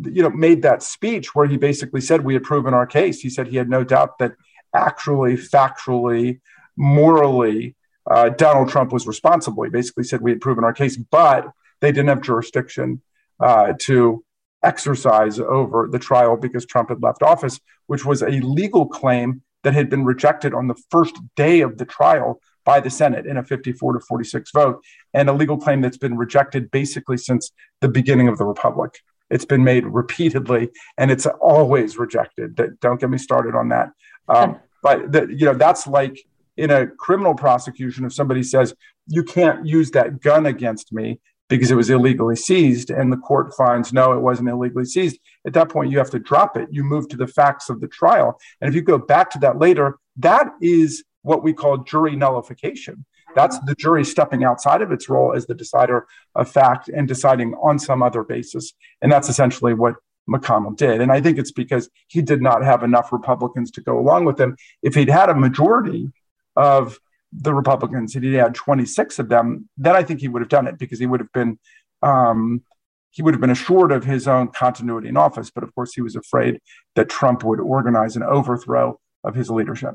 you know, made that speech where he basically said we had proven our case. He said he had no doubt that actually, factually, morally, uh, Donald Trump was responsible. He basically said we had proven our case, but they didn't have jurisdiction uh, to exercise over the trial because Trump had left office, which was a legal claim that had been rejected on the first day of the trial by the Senate in a 54 to 46 vote, and a legal claim that's been rejected basically since the beginning of the Republic. It's been made repeatedly, and it's always rejected. Don't get me started on that. Um, but the, you know, that's like in a criminal prosecution. If somebody says you can't use that gun against me because it was illegally seized, and the court finds no, it wasn't illegally seized. At that point, you have to drop it. You move to the facts of the trial, and if you go back to that later, that is what we call jury nullification. That's the jury stepping outside of its role as the decider of fact and deciding on some other basis. And that's essentially what McConnell did. And I think it's because he did not have enough Republicans to go along with him. If he'd had a majority of the Republicans, if he had 26 of them, then I think he would have done it because he would have been um, he would have been assured of his own continuity in office. But of course, he was afraid that Trump would organize an overthrow of his leadership.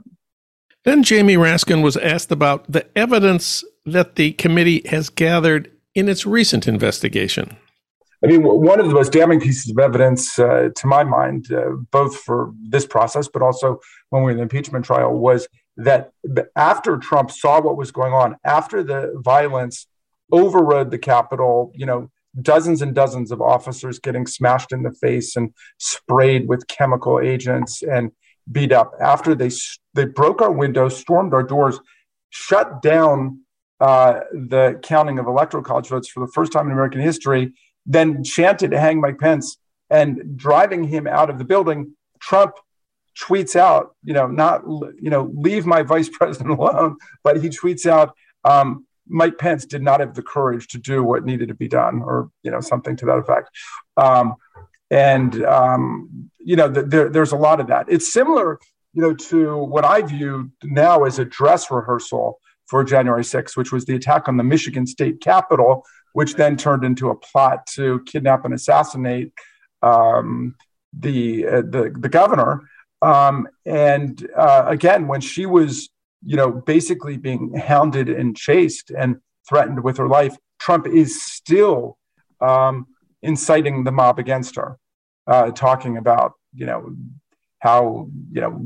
Then Jamie Raskin was asked about the evidence that the committee has gathered in its recent investigation. I mean, one of the most damning pieces of evidence, uh, to my mind, uh, both for this process, but also when we were in the impeachment trial, was that after Trump saw what was going on, after the violence overrode the Capitol, you know, dozens and dozens of officers getting smashed in the face and sprayed with chemical agents and beat up, after they they broke our windows, stormed our doors, shut down uh, the counting of electoral college votes for the first time in American history then chanted hang Mike Pence and driving him out of the building, Trump tweets out, you know, not, you know, leave my vice president alone, but he tweets out, um, Mike Pence did not have the courage to do what needed to be done, or you know something to that effect. Um, and um, you know, the, there, there's a lot of that. It's similar, you know, to what I view now as a dress rehearsal for January 6th, which was the attack on the Michigan State Capitol, which then turned into a plot to kidnap and assassinate um, the, uh, the the governor. Um, and uh, again, when she was, you know, basically being hounded and chased and threatened with her life, Trump is still um, inciting the mob against her, uh, talking about, you know, how you know,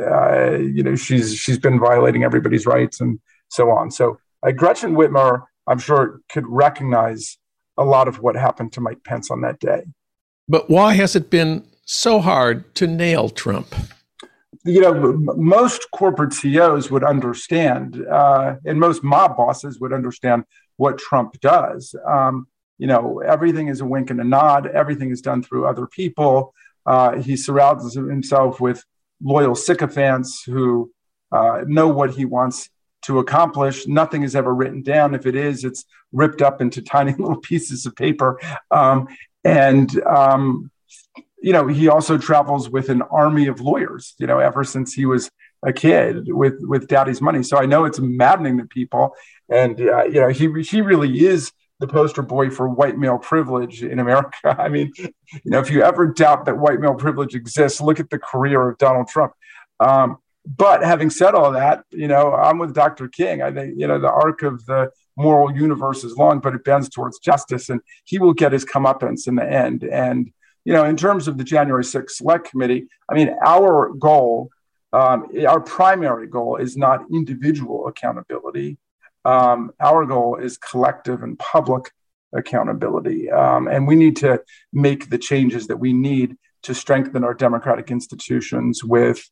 uh, you know, she's she's been violating everybody's rights and so on. So uh, Gretchen Whitmer I'm sure could recognize a lot of what happened to Mike Pence on that day. But why has it been so hard to nail Trump? You know, most corporate CEOs would understand, uh, and most mob bosses would understand what Trump does. Um, you know, everything is a wink and a nod. Everything is done through other people. Uh, he surrounds himself with loyal sycophants who uh, know what he wants to accomplish. Nothing is ever written down. If it is, it's ripped up into tiny little pieces of paper. Um, and, um, you know, he also travels with an army of lawyers, you know, ever since he was a kid with, with daddy's money. So I know it's maddening to people. And, uh, you know, he, he really is the poster boy for white male privilege in America. I mean, you know, if you ever doubt that white male privilege exists, look at the career of Donald Trump. Um, but having said all that, you know, I'm with Dr. King. I think, you know, the arc of the moral universe is long, but it bends towards justice, and he will get his comeuppance in the end. And, you know, in terms of the January 6th Select Committee, I mean, our goal, um, our primary goal is not individual accountability. Um, our goal is collective and public accountability. Um, and we need to make the changes that we need to strengthen our democratic institutions with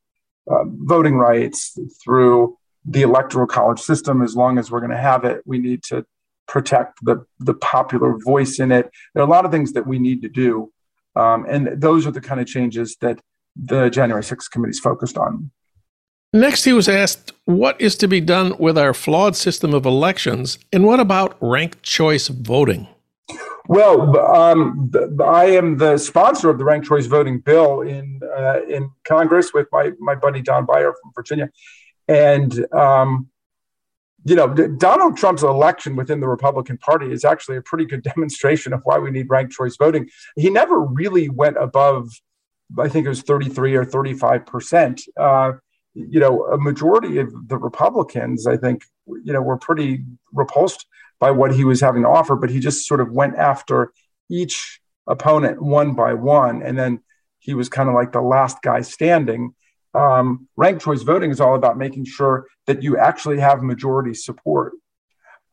uh, voting rights, through the electoral college system. As long as we're going to have it, we need to protect the, the popular voice in it. There are a lot of things that we need to do. Um, and those are the kind of changes that the January 6th committee is focused on. Next, he was asked what is to be done with our flawed system of elections, and what about ranked choice voting? Well, um, I am the sponsor of the ranked choice voting bill in uh, in Congress with my my buddy Don Beyer from Virginia, and um, you know Donald Trump's election within the Republican Party is actually a pretty good demonstration of why we need ranked choice voting. He never really went above, I think it was thirty three or thirty five percent. Uh, you know, a majority of the Republicans, I think, you know, were pretty repulsed by what he was having to offer, but he just sort of went after each opponent one by one. And then he was kind of like the last guy standing. Um, ranked choice voting is all about making sure that you actually have majority support.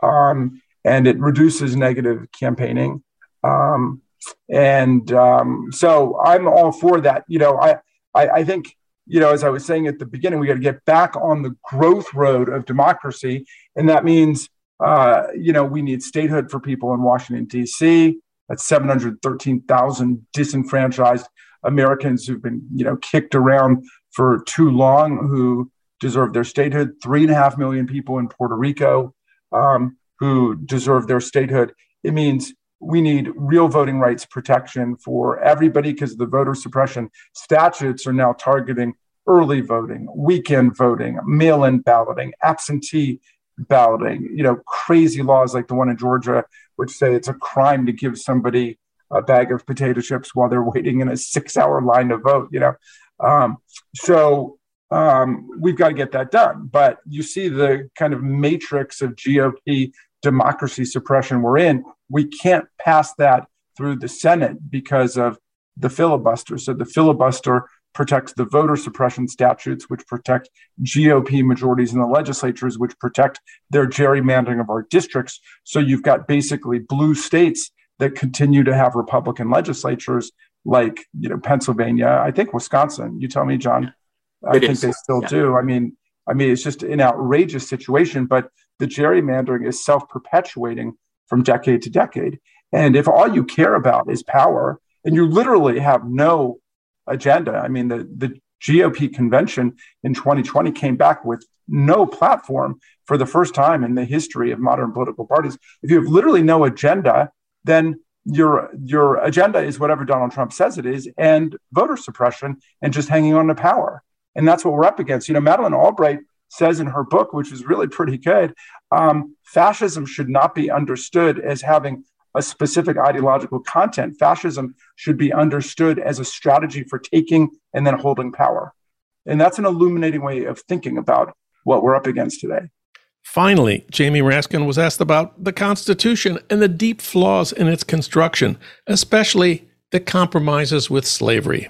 Um, and it reduces negative campaigning. Um, and um, so I'm all for that. You know, I, I, I think you know, as I was saying at the beginning, we got to get back on the growth road of democracy. And that means uh, you know, we need statehood for people in Washington, D.C. That's 713,000 disenfranchised Americans who've been, you know, kicked around for too long who deserve their statehood. Three and a half million people in Puerto Rico um, who deserve their statehood. It means we need real voting rights protection for everybody because the voter suppression statutes are now targeting early voting, weekend voting, mail in balloting, absentee balloting, you know, crazy laws like the one in Georgia, which say it's a crime to give somebody a bag of potato chips while they're waiting in a six hour line to vote, you know. Um, so um, we've got to get that done. But you see the kind of matrix of GOP democracy suppression we're in. We can't pass that through the Senate because of the filibuster. So the filibuster protects the voter suppression statutes, which protect GOP majorities in the legislatures, which protect their gerrymandering of our districts. So you've got basically blue states that continue to have Republican legislatures, like you know Pennsylvania, I think Wisconsin. You tell me, John. I it think is. they still yeah. do. I mean, I mean, it's just an outrageous situation. But the gerrymandering is self-perpetuating from decade to decade. And if all you care about is power, and you literally have no agenda. I mean, the, the GOP convention in 2020 came back with no platform for the first time in the history of modern political parties. If you have literally no agenda, then your your agenda is whatever Donald Trump says it is, and voter suppression and just hanging on to power. And that's what we're up against. You know, Madeleine Albright says in her book, which is really pretty good, um, fascism should not be understood as having a specific ideological content. Fascism should be understood as a strategy for taking and then holding power. And that's an illuminating way of thinking about what we're up against today. Finally, Jamie Raskin was asked about the Constitution and the deep flaws in its construction, especially the compromises with slavery.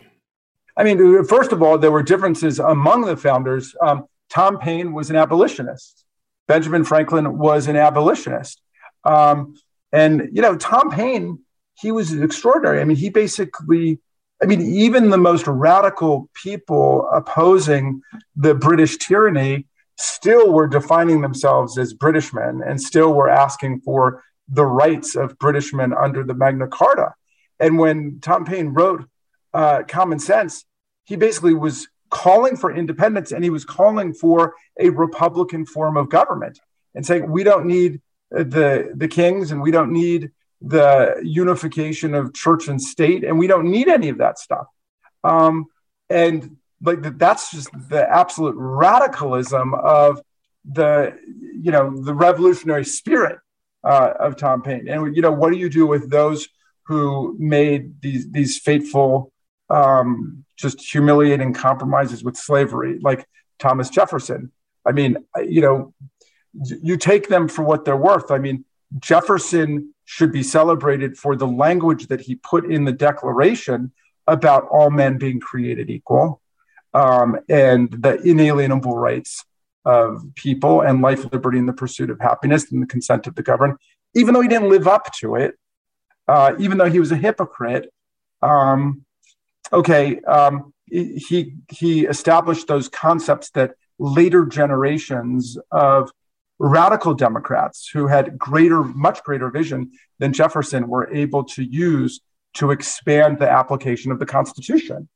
I mean, first of all, there were differences among the founders. Um, Tom Paine was an abolitionist. Benjamin Franklin was an abolitionist. Um, and, you know, Tom Paine, he was extraordinary. I mean, he basically, I mean, even the most radical people opposing the British tyranny still were defining themselves as Britishmen and still were asking for the rights of Britishmen under the Magna Carta. And when Tom Paine wrote uh, Common Sense, he basically was calling for independence and he was calling for a republican form of government and saying we don't need the the kings and we don't need the unification of church and state and we don't need any of that stuff um, and like that's just the absolute radicalism of the you know the revolutionary spirit uh, of Tom Paine. And you know what do you do with those who made these these fateful um, just humiliating compromises with slavery like Thomas Jefferson? I mean you know you take them for what they're worth. I mean, Jefferson should be celebrated for the language that he put in the Declaration about all men being created equal um, and the inalienable rights of people and life, liberty, and the pursuit of happiness and the consent of the governed, even though he didn't live up to it, uh, even though he was a hypocrite. Um, okay, um, he he established those concepts that later generations of radical Democrats who had greater, much greater vision than Jefferson were able to use to expand the application of the Constitution.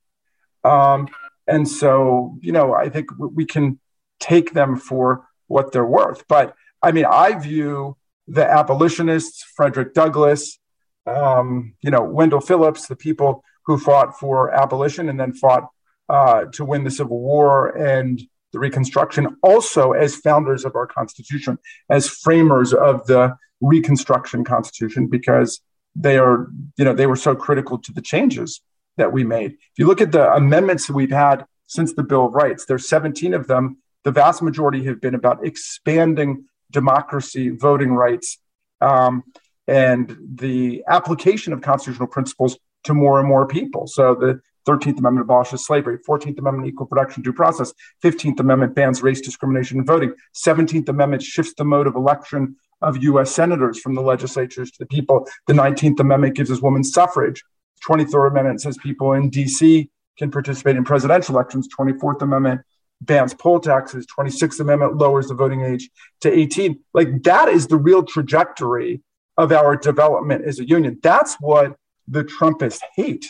Um, and so, you know, I think we can take them for what they're worth. But I mean, I view the abolitionists, Frederick Douglass, um, you know, Wendell Phillips, the people who fought for abolition and then fought uh, to win the Civil War and the Reconstruction, also as founders of our Constitution, as framers of the Reconstruction Constitution, because they are, you know, they were so critical to the changes that we made. If you look at the amendments that we've had since the Bill of Rights, there's 17 of them. The vast majority have been about expanding democracy, voting rights, um, and the application of constitutional principles to more and more people. So the 13th Amendment abolishes slavery. 14th Amendment, equal protection due process. 15th Amendment bans race discrimination in voting. 17th Amendment shifts the mode of election of U.S. senators from the legislatures to the people. The 19th Amendment gives us women suffrage. 23rd Amendment says people in D.C. can participate in presidential elections. 24th Amendment bans poll taxes. 26th Amendment lowers the voting age to 18. Like that is the real trajectory of our development as a union. That's what the Trumpists hate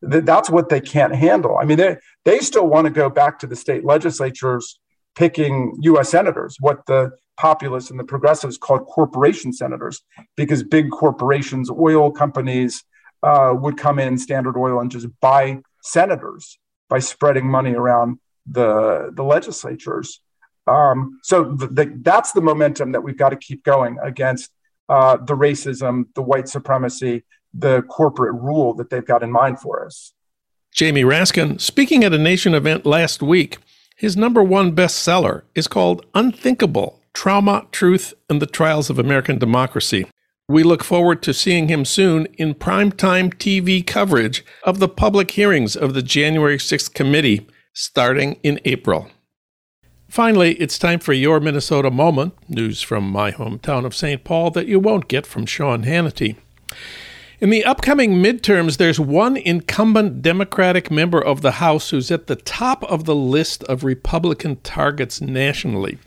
that's what they can't handle. I mean, they, they still want to go back to the state legislatures picking US senators, what the populists and the progressives called corporation senators, because big corporations, oil companies uh, would come in, Standard Oil, and just buy senators by spreading money around the, the legislatures. Um, so the, the, that's the momentum that we've got to keep going against uh, the racism, the white supremacy, the corporate rule that they've got in mind for us. Jamie Raskin, speaking at a Nation event last week, his number one bestseller is called Unthinkable Trauma, Truth, and the Trials of American Democracy. We look forward to seeing him soon in primetime TV coverage of the public hearings of the January 6th committee starting in April. Finally, it's time for your Minnesota moment, news from my hometown of St. Paul that you won't get from Sean Hannity. In the upcoming midterms, there's one incumbent Democratic member of the House who's at the top of the list of Republican targets nationally.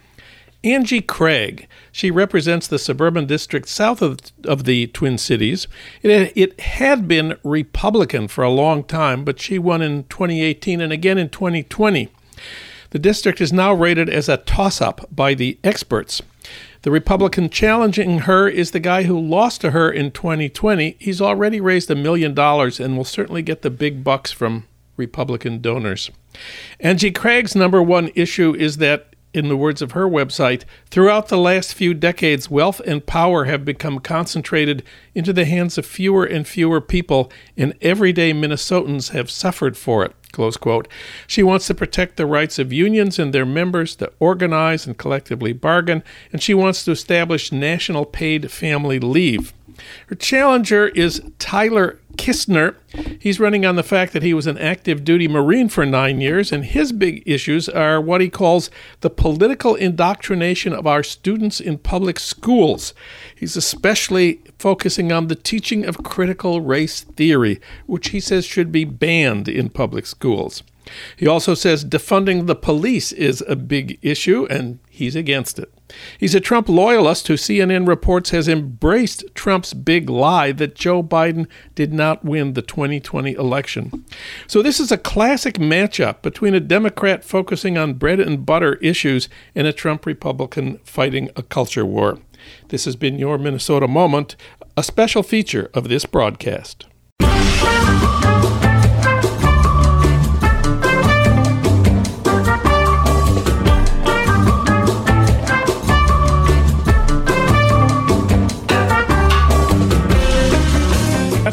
Angie Craig. She represents the suburban district south of, of the Twin Cities. It, it had been Republican for a long time, but she won in 2018 and again in 2020. The district is now rated as a toss up by the experts. The Republican challenging her is the guy who lost to her in 2020. He's already raised a million dollars and will certainly get the big bucks from Republican donors. Angie Craig's number one issue is that in the words of her website, throughout the last few decades, wealth and power have become concentrated into the hands of fewer and fewer people, and everyday Minnesotans have suffered for it. Close quote. She wants to protect the rights of unions and their members to organize and collectively bargain, and she wants to establish national paid family leave. Her challenger is Tyler Kistner. He's running on the fact that he was an active duty Marine for nine years, and his big issues are what he calls the political indoctrination of our students in public schools. He's especially focusing on the teaching of critical race theory, which he says should be banned in public schools. He also says defunding the police is a big issue, and he's against it. He's a Trump loyalist who CNN reports has embraced Trump's big lie that Joe Biden did not win the 2020 election. So, this is a classic matchup between a Democrat focusing on bread and butter issues and a Trump Republican fighting a culture war. This has been your Minnesota Moment, a special feature of this broadcast.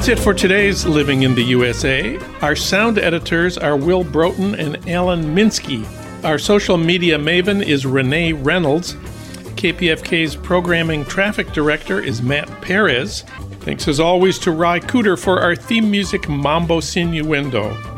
That's it for today's Living in the USA. Our sound editors are Will Broughton and Alan Minsky. Our social media maven is Renee Reynolds. KPFK's programming traffic director is Matt Perez. Thanks as always to Ry Cooder for our theme music Mambo Sinuendo.